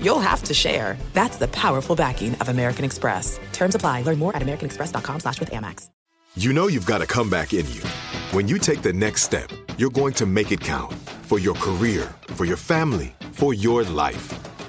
you'll have to share. That's the powerful backing of American Express. Terms apply. Learn more at americanexpress.com slash with Amex. You know you've got a comeback in you. When you take the next step, you're going to make it count for your career, for your family, for your life.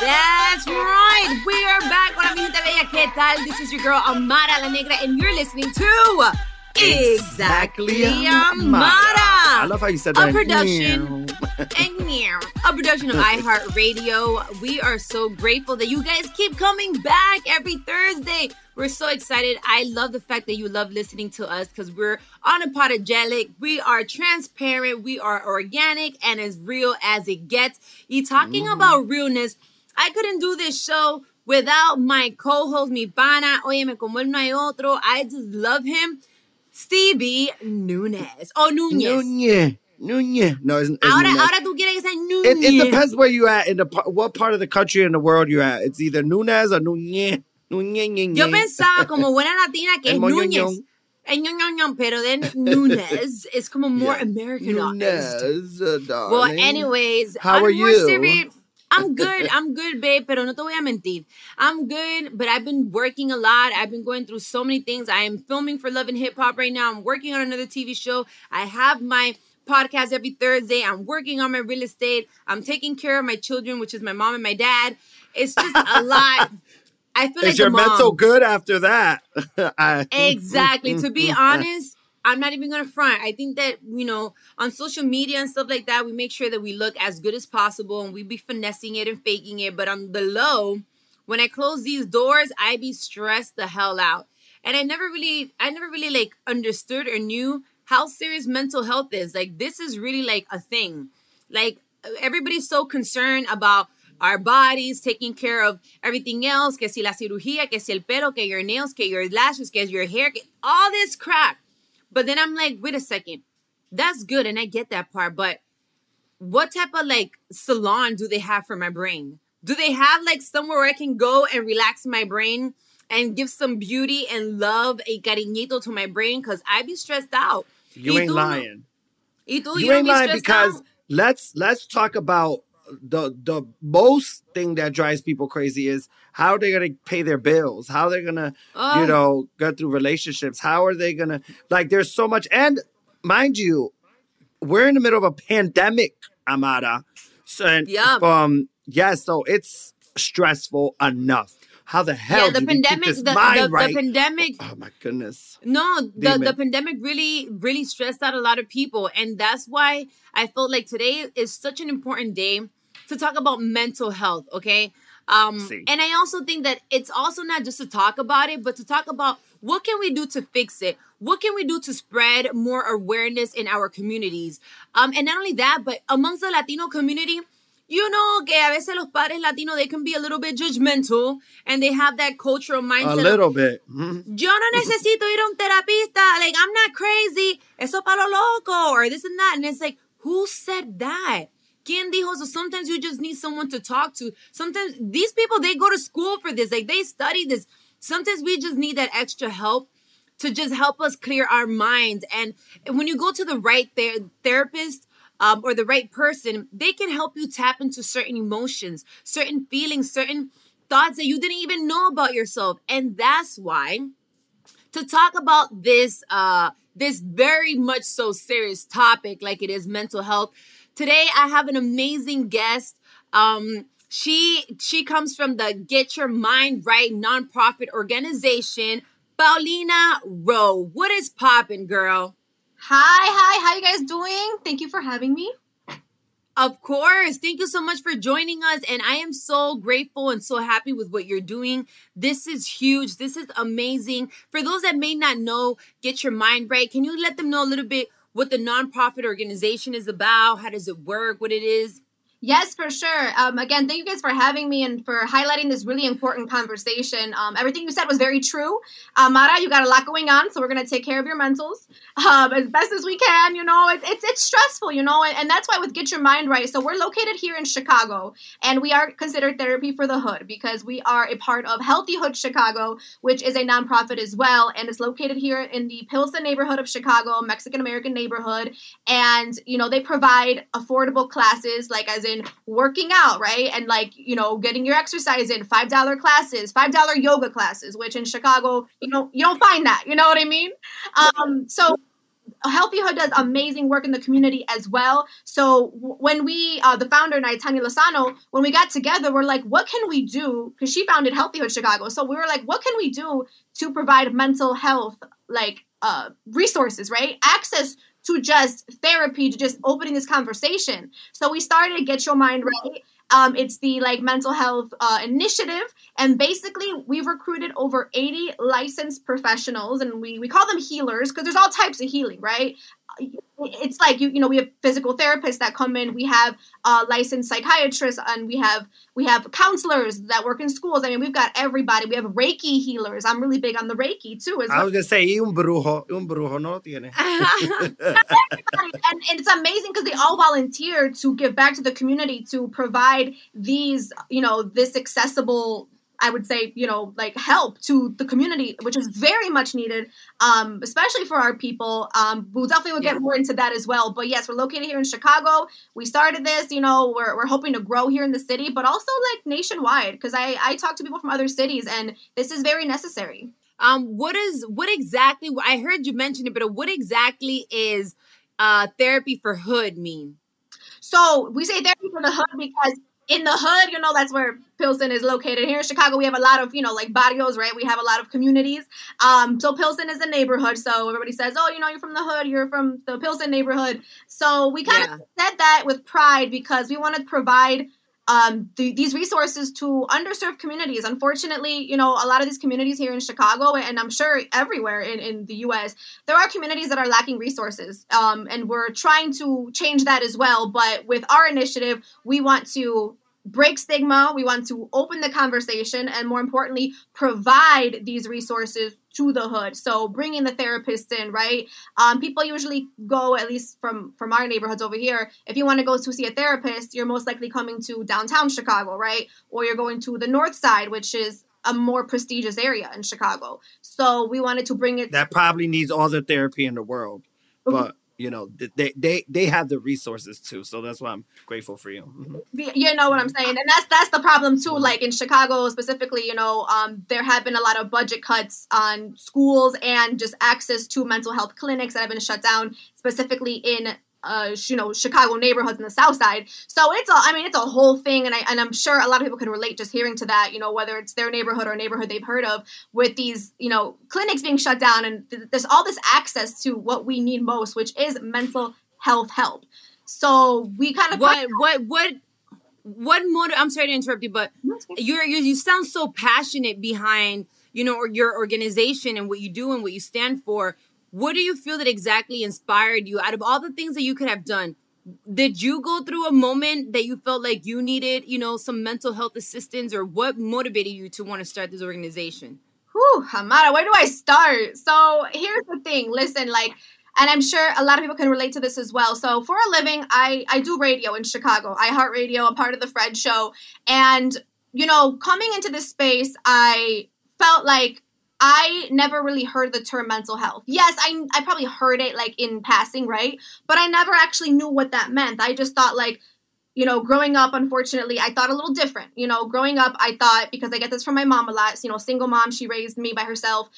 That's right. We are back. Hola, mi gente bella. ¿Qué tal? This is your girl, Amara La Negra, and you're listening to Exactly Amara. I love how you said that. A production. and meow. A production of iHeartRadio. We are so grateful that you guys keep coming back every Thursday. We're so excited. I love the fact that you love listening to us because we're unapologetic. We are transparent. We are organic and as real as it gets. You talking Mm-hmm. about realness. I couldn't do this show without my co-host, mi pana. Óyeme, como él no hay otro. I just love him. Stevie Nunes. Oh, Núñez. Núñez. Núñez. No, it's, it's Ahora, Núñez. ahora tú quieres que sea Núñez. It, it depends where you're at in the what part of the country in the world you're at. It's either Nunez or Núñez. Núñez. Nunez. Yo pensaba como buena latina que es moñoñón. Núñez. El ñoñoñón, pero then Núñez is como more Yeah. Americanized. Nunez, uh, Well, anyways, How on are more you? serious- I'm good. I'm good, babe, pero no te voy a mentir. I'm good, but I've been working a lot. I've been going through so many things. I am filming for Love and Hip Hop right now. I'm working on another TV show. I have my podcast every Thursday. I'm working on my real estate. I'm taking care of my children, which is my mom and my dad. It's just a lot. I feel like Is your mom. mental good after that? I- Exactly. to be honest, I'm not even gonna front. I think that you know on social media and stuff like that, we make sure that we look as good as possible and we be finessing it and faking it. But on the low, when I close these doors, I be stressed the hell out. And I never really, I never really like understood or knew how serious mental health is. Like this is really like a thing. Like everybody's so concerned about our bodies, taking care of everything else, que si la cirugía, que si el pelo, que your nails, que your lashes, que your hair, que all this crap. But then I'm like, wait a second. That's good and I get that part, but what type of like salon do they have for my brain? Do they have like somewhere where I can go and relax my brain and give some beauty and love, a cariñito to my brain? Because I be stressed out. you Y ain't tú lying. Y tú, you ain't lying because out? let's let's talk about the the most thing that drives people crazy is how they're gonna pay their bills, how they're gonna Oh. you know go through relationships, how are they gonna like? There's so much, and mind you, we're in the middle of a pandemic, Amara. So and, Yup. um yes, so it's stressful enough. How the hell yeah, the do we keep pandemic, the, mind the, right? the pandemic oh my goodness. No, the, the pandemic really, really stressed out a lot of people. And that's why I felt like today is such an important day to talk about mental health, okay? Um, See. and I also think that it's also not just to talk about it, but to talk about what can we do to fix it? What can we do to spread more awareness in our communities? Um, and not only that, but amongst the Latino community, you know que a veces los padres latinos, they can be a little bit judgmental and they have that cultural mindset A of, little bit. Mhm. yo no necesito ir a un terapista. Like, I'm not crazy. Eso para lo loco, or this and that. And it's like, who said that? ¿Quién dijo? So sometimes you just need someone to talk to. Sometimes these people, they go to school for this. Like, they study this. Sometimes we just need that extra help to just help us clear our minds. And when you go to the right ther- therapist, um, or the right person, they can help you tap into certain emotions, certain feelings, certain thoughts that you didn't even know about yourself. And that's why to talk about this uh this very much so serious topic like it is mental health. Today I have an amazing guest. Um she she comes from the Get Your Mind Right nonprofit organization, Paulina Rowe. What is poppin', girl? Hi, hi, how you guys doing? Thank you for having me. Of course. Thank you so much for joining us. And I am so grateful and so happy with what you're doing. This is huge. This is amazing. For those that may not know, Get Your Mind Right, can you let them know a little bit what the nonprofit organization is about? How does it work? What it is? Yes, for sure. Um, again, thank you guys for having me and for highlighting this really important conversation. Um, everything you said was very true. Uh, Mara, you got a lot going on, so we're going to take care of your mentals um, as best as we can. You know, it, it's it's stressful, you know, and, and, that's why with Get Your Mind Right. So we're located here in Chicago, and we are considered therapy for the hood because we are a part of Healthy Hood Chicago, which is a nonprofit as well, and it's located here in the Pilsen neighborhood of Chicago, Mexican American neighborhood, and you know they provide affordable classes like as in working out, right? And like, you know, getting your exercise in, $5 classes, $5 yoga classes, which in Chicago, you know, you don't find that. You know what I mean? Um, so Healthy Hood does amazing work in the community as well. So when we, uh, the founder and I, Tanya Lozano, when we got together, we're like, what can we do? Because she founded Healthy Hood Chicago. So we were like, what can we do to provide mental health like uh, resources, right? Access to just therapy to just opening this conversation. So we started Get Your Mind Right. Um, it's the like mental health uh, initiative, and basically we've recruited over 80 licensed professionals, and we we call them healers because there's all types of healing, right? It's like you you know we have physical therapists that come in we have uh, licensed psychiatrists and we have we have counselors that work in schools. I mean we've got everybody. We have reiki healers. I'm really big on the reiki too as i was gonna say un brujo un brujo no tiene. And, and it's amazing because they all volunteer to give back to the community to provide these you know this accessible I would say, you know, like help to the community, which is very much needed, um, especially for our people. Um, we'll definitely will get yeah. more into that as well. But yes, we're located here in Chicago. We started this, you know, we're, we're hoping to grow here in the city, but also like nationwide because I, I talk to people from other cities and this is very necessary. Um, what is what exactly? I heard you mention it, but what exactly is uh, therapy for hood mean? So we say therapy for the hood because in the hood, you know, that's where Pilsen is located. Here in Chicago, we have a lot of, you know, like barrios, right? We have a lot of communities. Um, so Pilsen is a neighborhood. So everybody says, oh, you know, you're from the hood, you're from the Pilsen neighborhood. So we kind yeah. of said that with pride because we want to provide um, the, these resources to underserved communities. Unfortunately, you know, a lot of these communities here in Chicago, and I'm sure everywhere in, in the US, there are communities that are lacking resources. Um, and we're trying to change that as well. But with our initiative, we want to break stigma. We want to open the conversation and, more importantly, provide these resources to the hood. So bringing the therapist in, right? Um, people usually go, at least from from our neighborhoods over here. If you want to go to see a therapist, you're most likely coming to downtown Chicago, right? Or you're going to the north side, which is a more prestigious area in Chicago. So we wanted to bring it. That probably needs all the therapy in the world, but you know they they they have the resources too so that's why i'm grateful for you mm-hmm. you know what i'm saying and that's that's the problem too mm-hmm. like in chicago specifically you know um, there have been a lot of budget cuts on schools and just access to mental health clinics that have been shut down specifically in uh, you know, Chicago neighborhoods in the South Side. So it's a, I mean, it's a whole thing, and I and I'm sure a lot of people could relate just hearing to that. You know, whether it's their neighborhood or neighborhood they've heard of, with these, you know, clinics being shut down, and th- there's all this access to what we need most, which is mental health help. So we kind of what what what what motive? I'm sorry to interrupt you, but you're, you're you sound so passionate behind you know or your organization and what you do and what you stand for what do you feel that exactly inspired you out of all the things that you could have done? Did you go through a moment that you felt like you needed, you know, some mental health assistance or what motivated you to want to start this organization? Whew, Amara, where do I start? So here's the thing. Listen, like, and I'm sure a lot of people can relate to this as well. So for a living, I I do radio in Chicago. I heart radio. I'm part of the Fred Show, and you know, coming into this space, I felt like I never really heard the term mental health. Yes, I, I probably heard it like in passing, right? But I never actually knew what that meant. I just thought like, you know, growing up, unfortunately, I thought a little different. You know, growing up, I thought because I get this from my mom a lot, you know, single mom, she raised me by herself.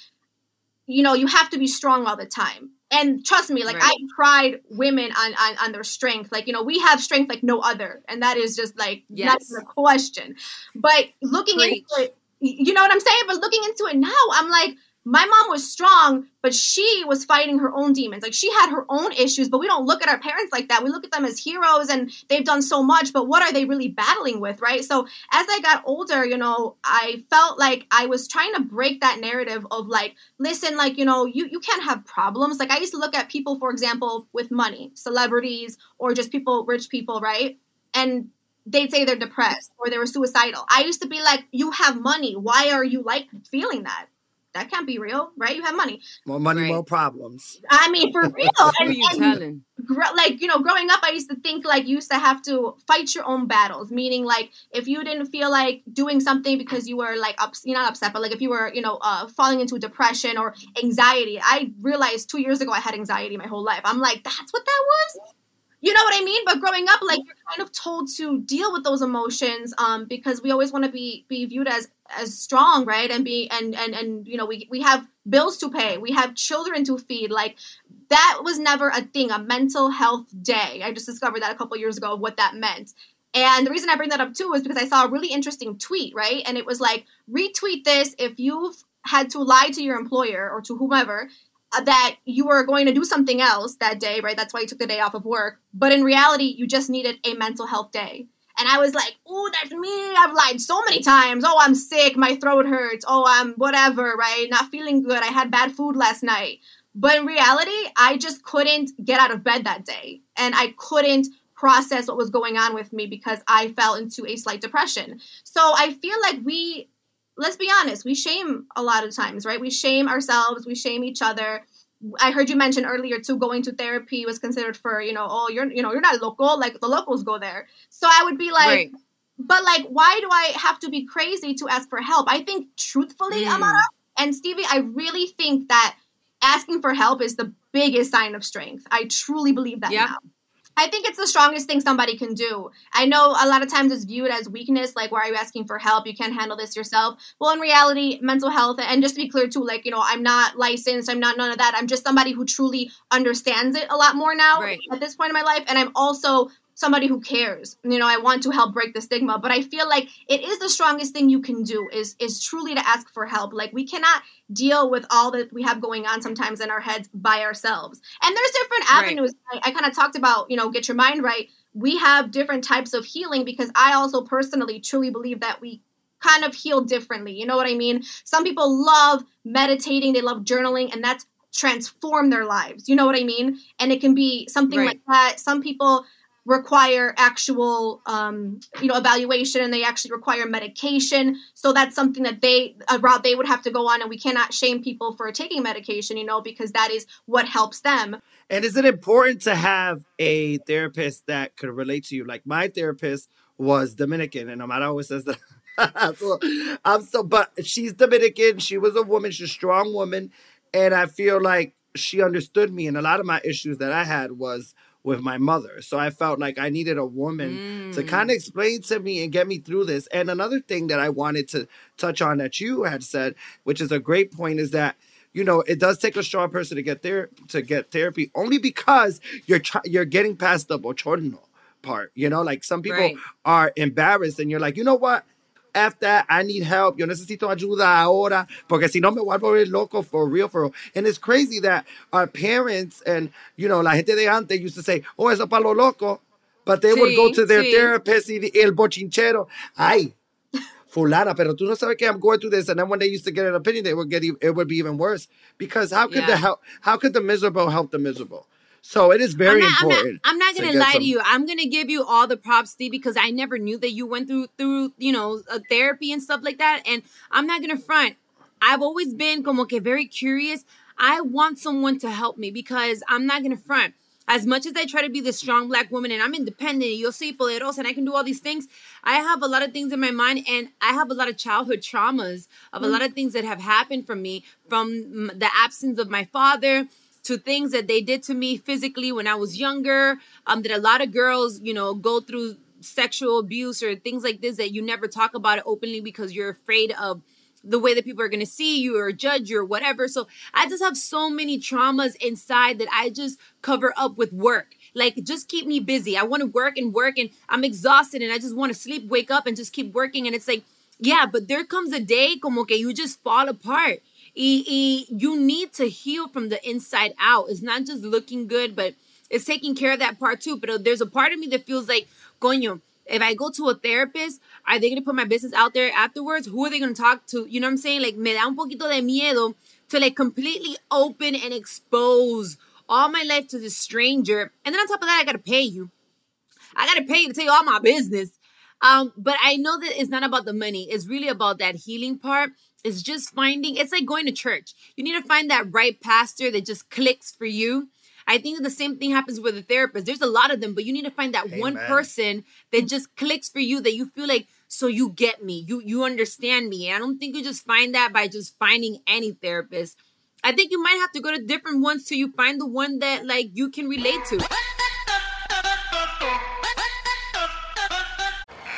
You know, you have to be strong all the time. And trust me, like right. I pride women on, on on their strength. Like, you know, we have strength like no other. And that is just like yes. not a question. But looking Preach. into it, you know what I'm saying? But looking into it now, I'm like, my mom was strong, but she was fighting her own demons. Like she had her own issues, but we don't look at our parents like that. We look at them as heroes and they've done so much, but what are they really battling with, right? So as I got older, you know, I felt like I was trying to break that narrative of like, listen, like, you know, you, you can't have problems. Like I used to look at people, for example, with money, celebrities, or just people, rich people, right? And they'd say they're depressed or they were suicidal. I used to be like, you have money. Why are you like feeling that? that can't be real, right? You have money. More money, right. more problems. I mean, for real. and, Who you and, telling? like you know growing up i used to think like you used to have to fight your own battles meaning like if you didn't feel like doing something because you were like ups, you're not upset but like if you were you know uh, falling into depression or anxiety i realized two years ago i had anxiety my whole life i'm like that's what that was you know what I mean? But growing up, like you're kind of told to deal with those emotions, um, because we always want to be be viewed as as strong, right? And be and and and you know we we have bills to pay, we have children to feed. Like that was never a thing. A mental health day. I just discovered that a couple years ago of what that meant. And the reason I bring that up too is because I saw a really interesting tweet, right? And it was like, retweet this if you've had to lie to your employer or to whomever that you were going to do something else that day, right? That's why you took the day off of work. But in reality, you just needed a mental health day. And I was like, oh, that's me. I've lied so many times. Oh, I'm sick. My throat hurts. Oh, I'm whatever, right? Not feeling good. I had bad food last night. But in reality, I just couldn't get out of bed that day. And I couldn't process what was going on with me because I fell into a slight depression. So I feel like we let's be honest, we shame a lot of times, right? We shame ourselves, we shame each other. I heard you mention earlier too going to therapy was considered for, you know, oh, you're you know, you're not local, like the locals go there. So I would be like right. but like why do I have to be crazy to ask for help? I think truthfully, mm. Amara and Stevie, I really think that asking for help is the biggest sign of strength. I truly believe that yeah. now. I think it's the strongest thing somebody can do. I know a lot of times it's viewed as weakness, like, why are you asking for help? You can't handle this yourself. Well, in reality, mental health, and just to be clear too, like, you know, I'm not licensed, I'm not none of that. I'm just somebody who truly understands it a lot more now right. at this point in my life. And I'm also somebody who cares. You know i want to help break the stigma but i feel like it is the strongest thing you can do is is truly to ask for help. Like we cannot deal with all that we have going on sometimes in our heads by ourselves. And there's different avenues. Right. i, I kind of talked about you know get your mind right. We have different types of healing because i also personally truly believe that we kind of heal differently. You know what i mean? Some people love meditating. They love journaling and that's transform their lives. You know what i mean? And it can be something right. like that. Some people require actual um, you know evaluation and they actually require medication. So that's something that they a they would have to go on and we cannot shame people for taking medication you know because that is what helps them. And is it important to have a therapist that could relate to you? Like my therapist was dominican and Amara always says that so, I'm so but she's dominican she was a woman she's a strong woman and i feel like she understood me and a lot of my issues that i had was with my mother. So I felt like I needed a woman mm. to kind of explain to me and get me through this. And another thing that I wanted to touch on that you had said, which is a great point, is that you know it does take a strong person to get there to get therapy only because you're try- you're getting past the bochorno part. You know, like some people right. are embarrassed, and you're like, you know what? After I need help. Yo necesito ayuda ahora, porque si no me voy a volver loco for real, for real. And it's crazy that our parents and, you know, la gente de antes used to say, oh, eso para lo loco. But they sí, would go to their sí. therapist y el bochinchero. Ay, fulana, pero tú no sabes que I'm going through this. And then when they used to get an opinion, they would get it would be even worse. Because how could yeah. the help? How could the miserable help the miserable? So it is very I'm not, important. I'm not, I'm not gonna to lie some... to you. I'm gonna give you all the props, Steve, because I never knew that you went through through you know a therapy and stuff like that. And I'm not gonna front. I've always been como que very curious. I want someone to help me because I'm not gonna front. as much as I try to be the strong black woman and I'm independent, yo soy poderosa, and I can do all these things, I have a lot of things in my mind and I have a lot of childhood traumas of a mm. lot of things that have happened for me from the absence of my father to things that they did to me physically when I was younger. Um, that a lot of girls, you know, go through sexual abuse or things like this that you never talk about it openly because you're afraid of the way that people are going to see you or judge you or whatever. So I just have so many traumas inside that I just cover up with work. Like, just keep me busy. I want to work and work and I'm exhausted and I just want to sleep, wake up and just keep working. And it's like, yeah, but there comes a day como que you just fall apart. Y you need to heal from the inside out. It's not just looking good, but it's taking care of that part too. But there's a part of me that feels like, coño, if I go to a therapist, are they gonna put my business out there afterwards? Who are they gonna talk to? You know what I'm saying? Like me da un poquito de miedo to like completely open and expose all my life to this stranger. And then on top of that, I gotta pay you. I gotta pay you to tell you all my business. Um, but I know that it's not about the money. It's really about that healing part. It's just finding, it's like going to church. You need to find that right pastor that just clicks for you I think the same thing happens with a therapist. There's a lot of them, but you need to find that Amen. one person that just clicks for you that you feel like so you get me. You you understand me. And I don't think you just find that by just finding any therapist. I think you might have to go to different ones till you find the one that like you can relate to.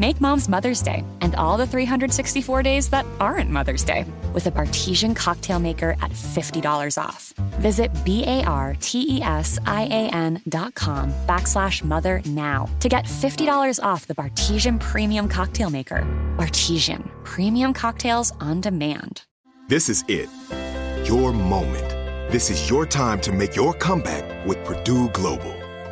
Make mom's Mother's Day and all the 364 days that aren't Mother's Day with a Bartesian cocktail maker at $50 off. Visit B-A-R-T-E-S-I-A-N dot com backslash mother now to get $50 off the Bartesian Premium Cocktail Maker. Bartesian, premium cocktails on demand. This is it. Your moment. This is your time to make your comeback with Purdue Global.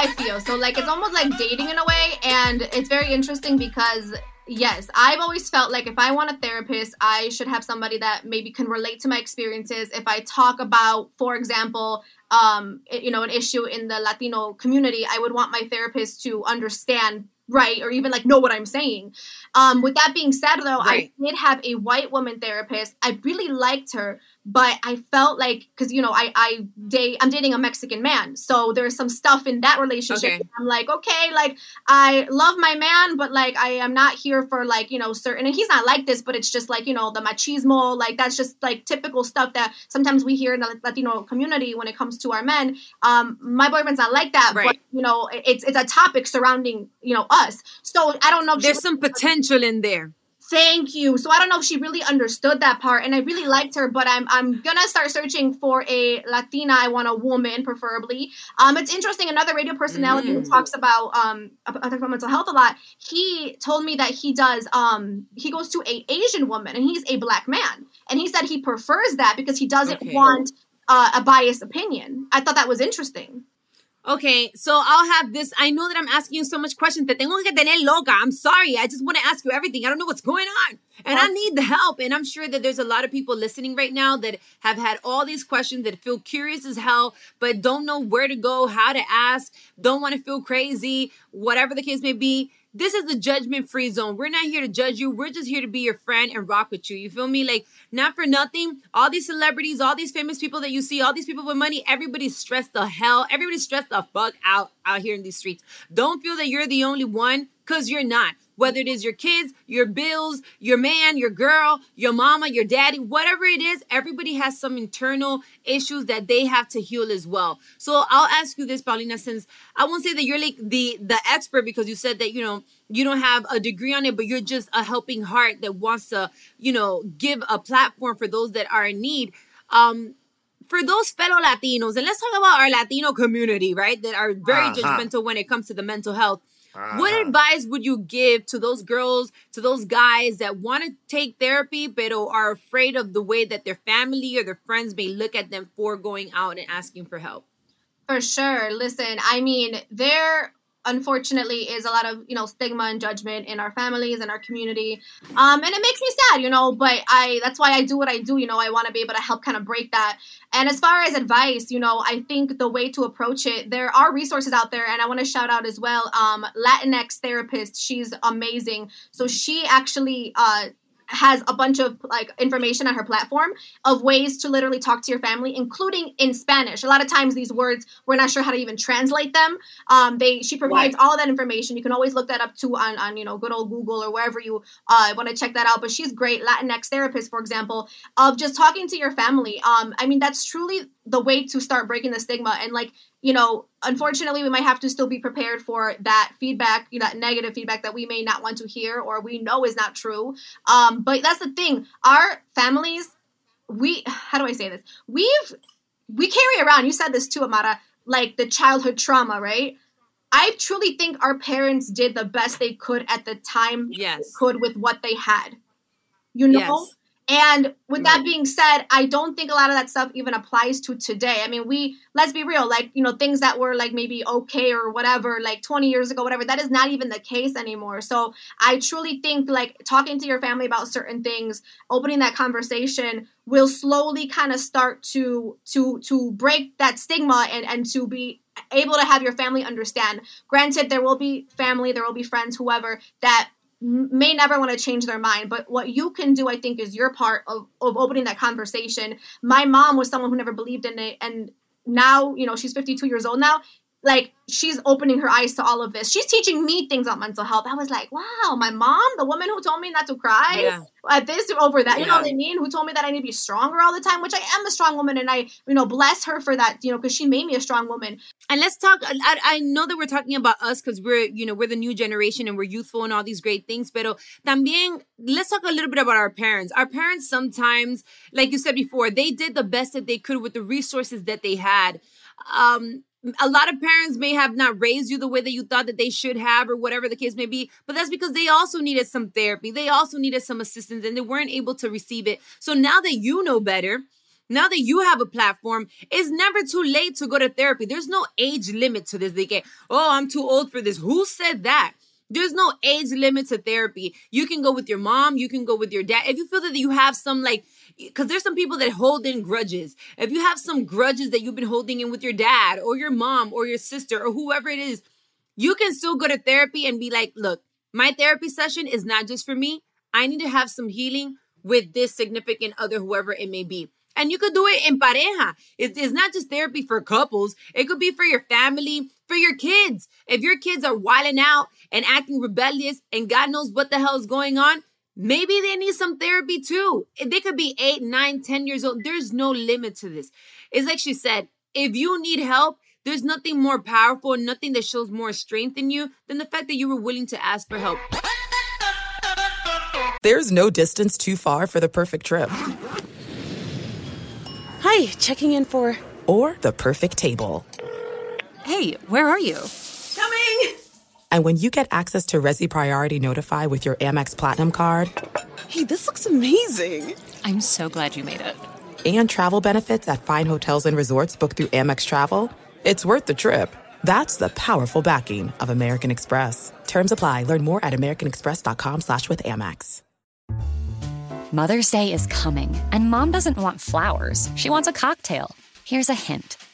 I feel. So like it's almost like dating in a way, and it's very interesting because yes, I've always felt like if I want a therapist, I should have somebody that maybe can relate to my experiences. If I talk about, for example, um, you know, an issue in the Latino community, I would want my therapist to understand right or even like know what i'm saying um with that being said though right. i did have a white woman therapist i really liked her but I felt like because you know I I date I'm dating a Mexican man, so there's some stuff in that relationship. Okay. I'm like, okay, like I love my man, but like I am not here for like you know certain. And he's not like this, but it's just like you know the machismo, like that's just like typical stuff that sometimes we hear in the Latino community when it comes to our men. Um, my boyfriend's not like that, right. but you know it's it's a topic surrounding you know us. So I don't know. There's some potential in there Thank you. So I don't know if she really understood that part, and I really liked her. But I'm I'm gonna start searching for a Latina. I want a woman, preferably. Um, it's interesting. Another radio personality mm. who talks about um about mental health a lot. He told me that he does um he goes to a Asian woman, and he's a black man, and he said he prefers that because he doesn't okay. want uh, a biased opinion. I thought that was interesting. Okay, so I'll have this. I know that I'm asking you so much questions. Te tengo que tener loca. I'm sorry. I just want to ask you everything. I don't know what's going on. And I need the help. And I'm sure that there's a lot of people listening right now that have had all these questions that feel curious as hell, but don't know where to go, how to ask, don't want to feel crazy, whatever the case may be. This is the judgment free zone. We're not here to judge you. We're just here to be your friend and rock with you. You feel me? Like, not for nothing. All these celebrities, all these famous people that you see, all these people with money, everybody's stressed the hell. Everybody's stressed the fuck out out here in these streets. Don't feel that you're the only one because you're not whether it is your kids, your bills, your man, your girl, your mama, your daddy, whatever it is, everybody has some internal issues that they have to heal as well. So I'll ask you this, Paulina, since I won't say that you're like the the expert because you said that you know you don't have a degree on it, but you're just a helping heart that wants to you know give a platform for those that are in need. Um, for those fellow Latinos, and let's talk about our Latino community, right? That are very uh-huh. judgmental when it comes to the mental health. Uh-huh. What advice would you give to those girls, to those guys that want to take therapy but are afraid of the way that their family or their friends may look at them for going out and asking for help? For sure. Listen, I mean, there unfortunately is a lot of you know stigma and judgment in our families and our community. Um and it makes me sad you know but i that's why i do what i do you know i want to be able to help kind of break that. And as far as advice you know i think the way to approach it there are resources out there and i want to shout out as well um latinx therapist she's amazing. So she actually uh has a bunch of like information on her platform of ways to literally talk to your family, including in Spanish. A lot of times these words we're not sure how to even translate them. Um, they she provides right. all that information. You can always look that up too on on you know good old Google or wherever you uh, want to check that out. But she's great, Latinx therapist, for example, of just talking to your family. Um, I mean that's truly the way to start breaking the stigma and like you know, unfortunately, we might have to still be prepared for that feedback, you know, that negative feedback that we may not want to hear or we know is not true. Um, but that's the thing. Our families, we, how do I say this? We've, we carry around, you said this too, Amara, like the childhood trauma, right? I truly think our parents did the best they could at the time yes. could with what they had. You know? Yes. And with that being said, I don't think a lot of that stuff even applies to today. I mean, we let's be real, like, you know, things that were like maybe okay or whatever, like 20 years ago, whatever, that is not even the case anymore. So I truly think like talking to your family about certain things, opening that conversation will slowly kind of start to to to break that stigma and and to be able to have your family understand. Granted, there will be family, there will be friends, whoever that may never want to change their mind but what you can do i think is your part of, of opening that conversation. My mom was someone who never believed in it and now you know she's 52 years old now like she's opening her eyes to all of this. She's teaching me things on mental health. I was like, wow, my mom, the woman who told me not to cry yeah. at this over that, yeah. you know what I mean? Who told me that I need to be stronger all the time, which I am a strong woman, and I, you know, bless her for that, you know, because she made me a strong woman. And let's talk. I, I know that we're talking about us because we're, you know, we're the new generation and we're youthful and all these great things. But también, let's talk a little bit about our parents. Our parents sometimes, like you said before, they did the best that they could with the resources that they had. Um, a lot of parents may have not raised you the way that you thought that they should have or whatever the case may be but that's because they also needed some therapy they also needed some assistance and they weren't able to receive it so now that you know better now that you have a platform, it's never too late to go to therapy. There's no age limit to this. They get, oh, I'm too old for this. Who said that? There's no age limit to therapy. You can go with your mom, you can go with your dad. If you feel that you have some like because there's some people that hold in grudges. If you have some grudges that you've been holding in with your dad or your mom or your sister or whoever it is, you can still go to therapy and be like, look, my therapy session is not just for me. I need to have some healing with this significant other, whoever it may be. And you could do it in pareja. It's, not just therapy for couples. It could be for your family, for your kids. If your kids are wilding out and acting rebellious and God knows what the hell is going on, Maybe they need some therapy too. Eh, they could be eight, nine, ten years old. There's no limit to this. It's like she said, if you need help, there's nothing more powerful, nothing that shows more strength in you than the fact that you were willing to ask for help. There's no distance too far for the perfect trip. Hi, checking in for. Or the perfect table. Hey, where are you? Coming! And when you get access to Resy Priority Notify with your Amex Platinum card. Hey, this looks amazing! I'm so glad you made it. And travel benefits at fine hotels and resorts booked through Amex Travel. It's worth the trip. That's the powerful backing of American Express. Terms apply. Learn more at americanexpress.com slash with Amex. Mother's Day is coming, and mom doesn't want flowers. She wants a cocktail. Here's a hint.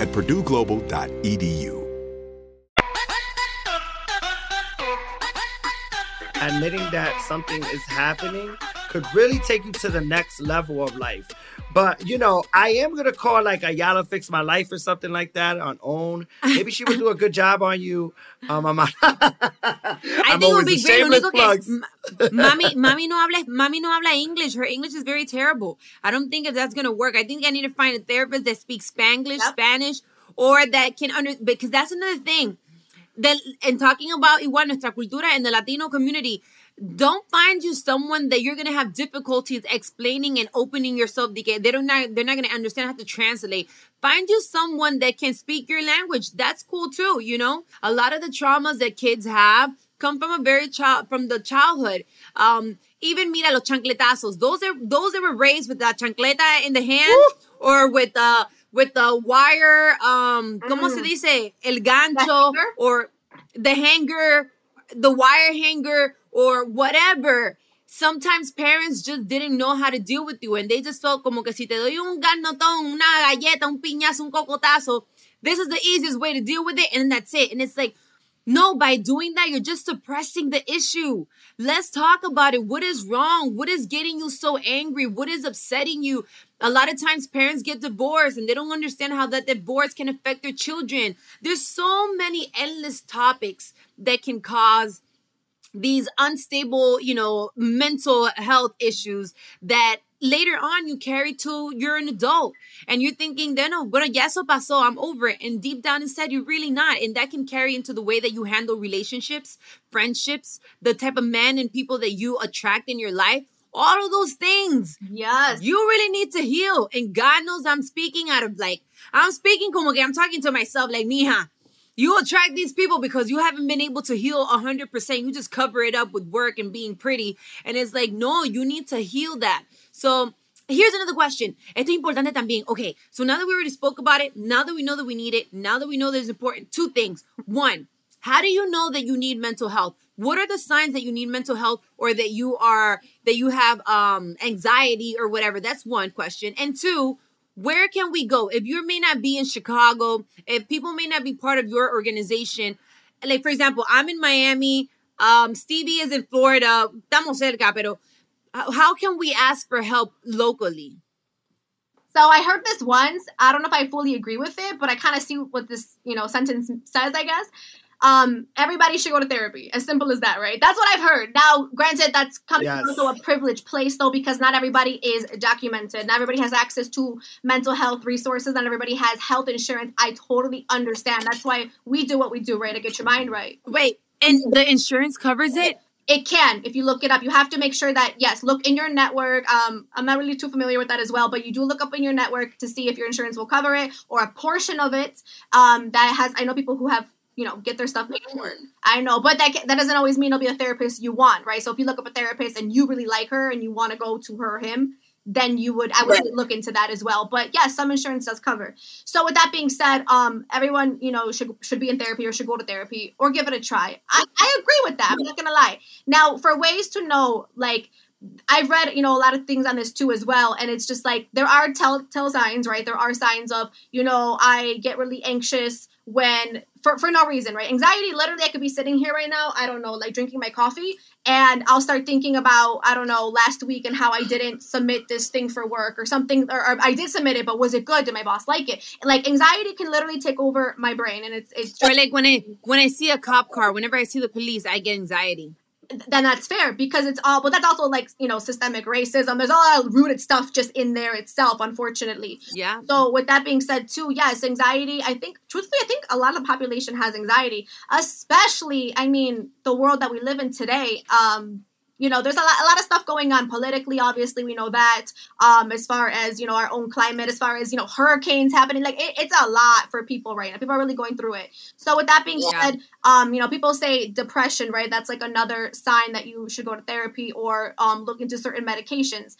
at purdueglobal.edu. Admitting that something is happening could really take you to the next level of life. But you know, I am gonna call like Iyanla Fix My Life or something like that on own. Maybe she would do a good job on you. Um, I'm, I think it would be great. Único que, mami, mami no habla, mami no habla English. Her English is very terrible. I don't think if that's gonna work. I think I need to find a therapist that speaks Spanglish, yep. Spanish, or that can under because that's another thing. That and talking about igual nuestra cultura and the Latino community don't find you someone that you're gonna have difficulties explaining and opening yourself they don't not, they're not gonna understand how to translate. Find you someone that can speak your language. That's cool too you know? A lot of the traumas that kids have come from a very child from the childhood. Um even mira los chancletazos. Those are those that were raised with that chancleta in the hand Woo! or with the with the wire um mm. como se mm. dice? El gancho or the hanger the wire hanger or whatever. Sometimes parents just didn't know how to deal with you and they just felt como que si te doy un ganotón, una galleta, un piñazo, un cocotazo, this is the easiest way to deal with it and that's it. And it's like, no, by doing that, you're just suppressing the issue. Let's talk about it. What is wrong? What is getting you so angry? What is upsetting you? A lot of times parents get divorced and they don't understand how that divorce can affect their children. There's so many endless topics that can cause these unstable, you know, mental health issues that later on you carry to you're an adult and you're thinking, then no, bueno, ya eso pasó, I'm over it. And deep down inside, you're really not. And that can carry into the way that you handle relationships, friendships, the type of men and people that you attract in your life. All of those things. Yes. You really need to heal. And God knows I'm speaking out of like, I'm speaking como que I'm talking to myself, like, mija, you attract these people because you haven't been able to heal 100%. You just cover it up with work and being pretty. And it's like, no, you need to heal that. So here's another question. Esto es importante también. Okay, so now that we already spoke about it, now that we know that we need it, now that we know that it's important, two things. One, how do you know that you need mental health? What are the signs that you need mental health or that you are that you have um anxiety or whatever? That's one question. And two, where can we go if you may not be in chicago if people may not be part of your organization like for example i'm in miami um stevie is in florida estamos cerca pero how can we ask for help locally so I heard this once. I don't know if I fully agree with it, but I kind of see what this, you know, sentence says, I guess. Um, everybody should go to therapy. As simple as that, right? That's what I've heard. Now, granted, that's coming yes. also a privileged place, though, because not everybody is documented. Not everybody has access to mental health resources. Not everybody has health insurance. I totally understand. That's why we do what we do, right? To get your mind right. Wait, and the insurance covers it? it can if you look it up you have to make sure that yes look in your network um, i'm not really too familiar with that as well but you do look up in your network to see if your insurance will cover it or a portion of it um, that has i know people who have you know get their stuff paid for i know but that that doesn't always mean it'll be a therapist you want right so if you look up a therapist and you really like her and you want to go to her or him then you would I would right. look into that as well. But yes, yeah, some insurance does cover. So with that being said, um, everyone you know should should be in therapy or should go to therapy or give it a try. I, I agree with that. I'm not gonna lie. Now for ways to know, like I've read, you know, a lot of things on this too as well, and it's just like there are tell tell signs, right? There are signs of, you know, I get really anxious when for for no reason, right? Anxiety, literally, I could be sitting here right now, I don't know, like drinking my coffee, and I'll start thinking about, I don't know, last week and how I didn't submit this thing for work or something, or, or I did submit it, but was it good? Did my boss like it? Like anxiety can literally take over my brain, and it's it's just, or like when I when I see a cop car, whenever I see the police, I get anxiety then that's fair because it's all but that's also like you know systemic racism. There's a lot of rooted stuff just in there itself unfortunately. Yeah. So with that being said too yes anxiety i think truthfully i think a lot of the population has anxiety especially i mean the world that we live in today um you know, there's a lot, a lot of stuff going on politically. Obviously, we know that. Um, as far as you know, our own climate, as far as you know, hurricanes happening, like it, it's a lot for people right now. People are really going through it. So, with that being yeah. said, um, you know, people say depression, right? That's like another sign that you should go to therapy or um, look into certain medications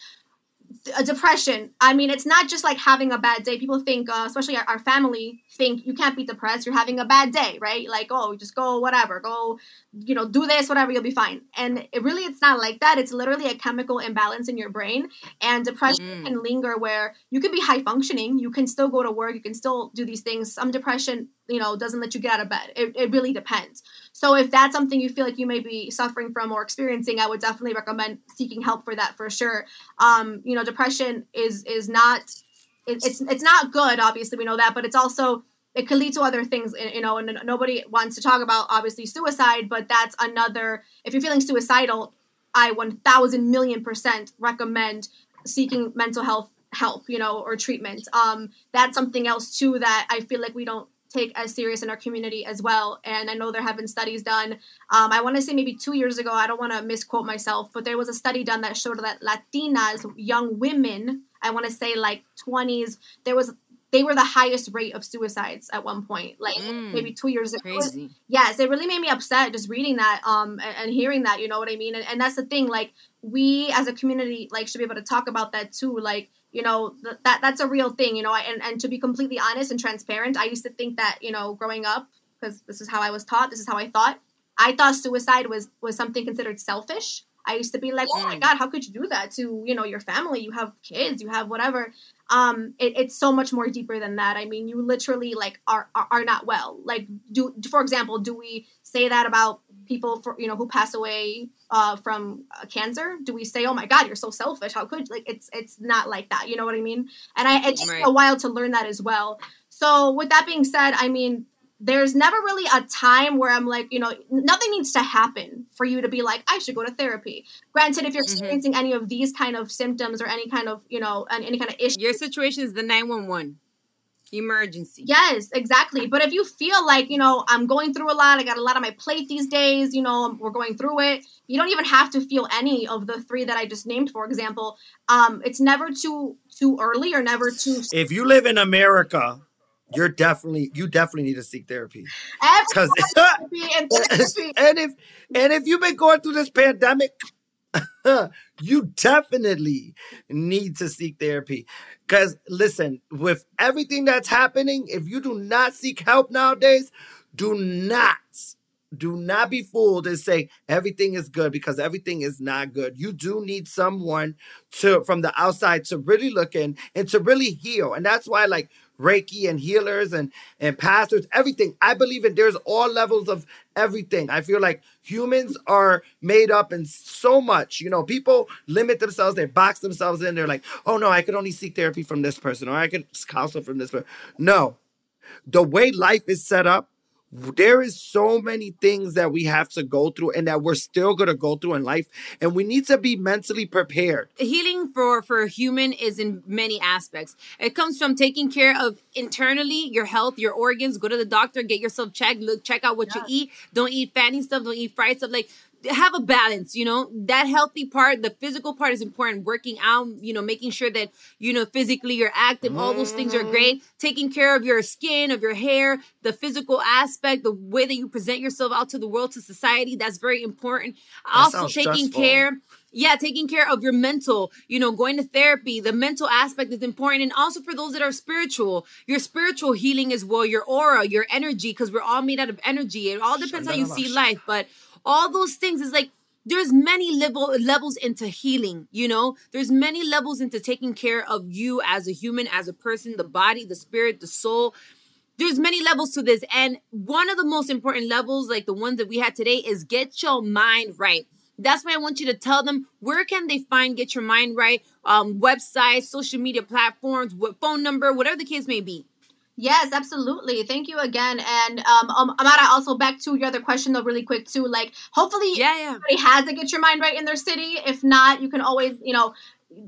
a depression. I mean it's not just like having a bad day. People think uh, especially our, our, family think you can't be depressed. You're having a bad day right? Like oh just go whatever. Go you know do this whatever you'll be fine. And it really it's not like that. It's literally a chemical imbalance in your brain. And depression mm. can linger where you can be high functioning. You can still go to work. You can still do these things. Some depression you know doesn't let you get out of bed. It, it really depends so if that's something you feel like you may be suffering from or experiencing i would definitely recommend seeking help for that for sure. Um you know depression is is not it, it's it's not good obviously we know that but it's also it could lead to other things you know and nobody wants to talk about obviously suicide but that's another if you're feeling suicidal i 1000 million percent recommend seeking mental health help you know or treatment. Um that's something else too that i feel like we don't take as serious in our community as well. And I know there have been studies done. Um, I want to say maybe two years ago. I don't want to misquote myself, but there was a study done that showed that Latinas, young women, I want to say like 20s, there was they were the highest rate of suicides at one point, like mm, maybe two years ago. Crazy. Yes, it really made me upset just reading that um and, and hearing that. You know what I mean? And, and that's the thing. Like we as a community like should be able to talk about that too. Like you know th- that that's a real thing you know and and to be completely honest and transparent i used to think that you know growing up because this is how i was taught this is how i thought i thought suicide was was something considered selfish. I used to be like oh my mm. god how could you do that to you know your family? You have kids you have whatever. Um it, it's so much more deeper than that. I mean you literally like are, are are not well. Like do for example do we say that about people for you know who pass away uh, from uh, cancer do we say oh my god you're so selfish. How could like it's it's not like that. You know what i mean? And i it took right. a while to learn that as well. So with that being said i mean there's never really a time where i'm like you know nothing needs to happen for you to be like i should go to therapy. Granted if you're mm-hmm. experiencing any of these kind of symptoms or any kind of you know and any kind of issue your situation is the 911 emergency. Yes, exactly. But if you feel like, you know, I'm going through a lot, I got a lot on my plate these days, you know, we're going through it, you don't even have to feel any of the three that I just named, for example. Um, it's never too too early or never too If you live in America, you're definitely you definitely need to seek therapy. Because and if and if you've been going through this pandemic, you definitely need to seek therapy. Because listen, with everything that's happening, if you do not seek help nowadays, do not do not be fooled and say everything is good because everything is not good. You do need someone to from the outside to really look in and to really heal. And that's why like Reiki and healers and and pastors, everything. I believe in there's all levels of everything. I feel like humans are made up in so much. You know, people limit themselves, they box themselves in. They're like, oh no, I could only seek therapy from this person or I could counsel from this person. No. The way life is set up, there is so many things that we have to go through and that we're still going to go through in life and we need to be mentally prepared. Healing for for a human is in many aspects. It comes from taking care of internally your health your organs go to the doctor get yourself checked look check out what yeah. you eat. Don't eat fatty stuff don't eat fried stuff like have a balance you know? That healthy part the physical part is important. Working out you know making sure that you know physically you're active all those things are great. Mm-hmm. taking care of your skin of your hair the physical aspect the way that you present yourself out to the world to society that's very important. That also taking stressful. care yeah taking care of your mental you know going to therapy the mental aspect is important. And also for those that are spiritual your spiritual healing as well your aura your energy because we're all made out of energy. It all depends how you see life but all those things is like there's many level levels into healing you know? There's many levels into taking care of you as a human as a person the body the spirit the soul. There's many levels to this. And one of the most important levels like the ones that we had today is get your mind right. That's why i want you to tell them where can they find get your mind right? Um websites social media platforms what phone number whatever the case may be Yes, absolutely. Thank you again. And um, um, Amara, also back to your other question though, really quick too. Like, hopefully, yeah, yeah. everybody has to get your mind right in their city. If not, you can always, you know,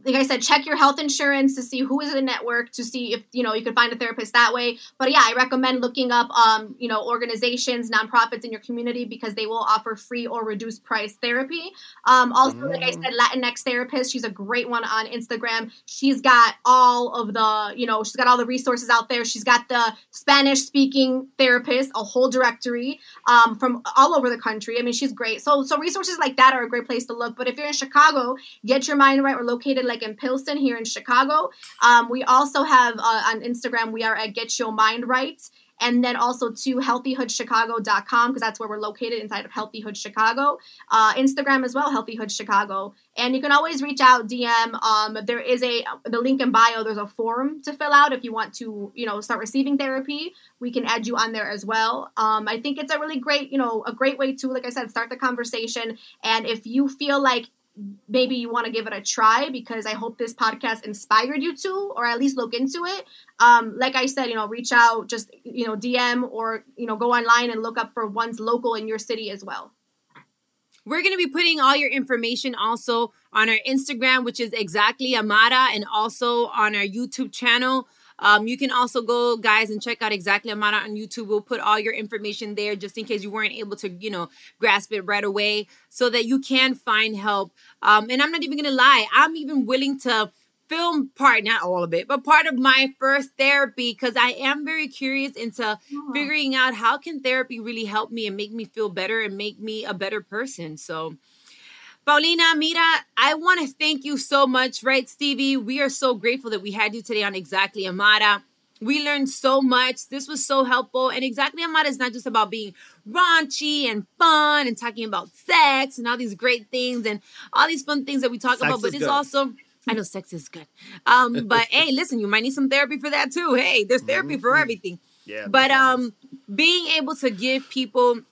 like I said, check your health insurance to see who is in the network to see if you know you can find a therapist that way. But yeah, I recommend looking up um, you know organizations, nonprofits in your community because they will offer free or reduced price therapy. Um, also, mm. like I said, Latinx therapist, she's a great one on Instagram. She's got all of the you know she's got all the resources out there. She's got the Spanish speaking therapist, a whole directory um, from all over the country. I mean, she's great. So so resources like that are a great place to look. But if you're in Chicago, get your mind right. We're located located like in Pilsen here in Chicago. Um, we also have uh, on Instagram, we are at Get Your Mind Right. And then also to healthyhoodchicago.com because that's where we're located inside of Healthy Hood Chicago. Uh, Instagram as well, Healthy Hood Chicago. And you can always reach out, DM. Um, there is a the link in bio. There's a form to fill out if you want to, you know, start receiving therapy. We can add you on there as well. Um, I think it's a really great, you know, a great way to, like I said, start the conversation. And if you feel like maybe you want to give it a try because I hope this podcast inspired you to, or at least look into it. Um, like I said, you know, reach out, just you know, DM or you know, go online and look up for ones local in your city as well. We're going to be putting all your information also on our Instagram, which is exactly Amara, and also on our YouTube channel. Um, you can also go, guys, and check out exactly Amara on YouTube. We'll put all your information there just in case you weren't able to, you know, grasp it right away so that you can find help. Um, and I'm not even going to lie, I'm even willing to film part, not all of it, but part of my first therapy because I am very curious into figuring out how can therapy really help me and make me feel better and make me a better person. So, Paulina, Mira, I want to thank you so much, right, Stevie? We are so grateful that we had you today on Exactly Amara. We learned so much. This was so helpful. And Exactly Amara is not just about being raunchy and fun and talking about sex and all these great things and all these fun things that we talk sex about, but it's good. also I know sex is good. Um, but hey, listen, you might need some therapy for that too. Hey, there's therapy mm-hmm. for everything. Yeah. But um being able to give people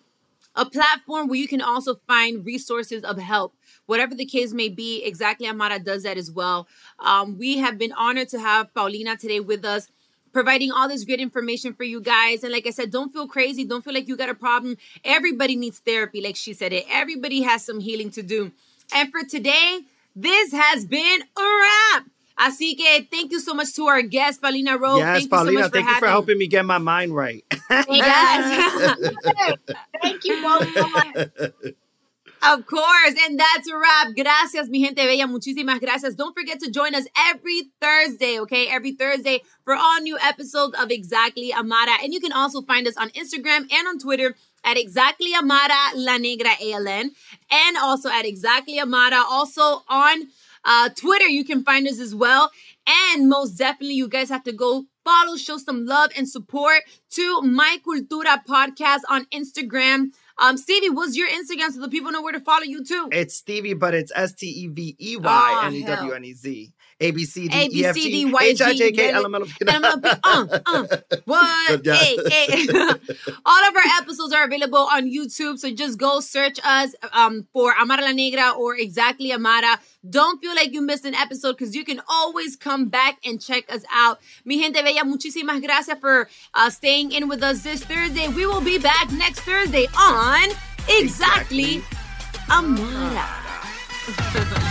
a platform where you can also find resources of help whatever the case may be exactly amara does that as well um, we have been honored to have paulina today with us providing all this great information for you guys and like i said don't feel crazy don't feel like you got a problem everybody needs therapy like she said it everybody has some healing to do and for today this has been a wrap Así que thank you so much to our guest, Paulina Rowe. Yes, thank Paulina, you so much thank you for helping me get my mind right. yes. thank you both. Of course. And that's a wrap. Gracias, mi gente bella. Muchísimas gracias. Don't forget to join us every Thursday, okay? Every Thursday for all new episodes of Exactly Amara. And you can also find us on Instagram and on Twitter at Exactly Amara La Negra ALN and also at Exactly Amara. Also on uh, Twitter, you can find us as well. And most definitely, you guys have to go follow, show some love and support to My Cultura podcast on Instagram. Um, Stevie, what's your Instagram so the people know where to follow you too? It's Stevie, but it's S T E V E Y N E W N E Z. A B C D E F G H I J K L M N O P. Uh, uh. What? Hey, hey. All of our episodes are available on YouTube, so just go search us um, for Amara La Negra or exactly Amara. Don't feel like you missed an episode because you can always come back and check us out. Mi gente bella, muchísimas gracias for uh, staying in with us this Thursday. We will be back next Thursday on Exactly, exactly. Amara.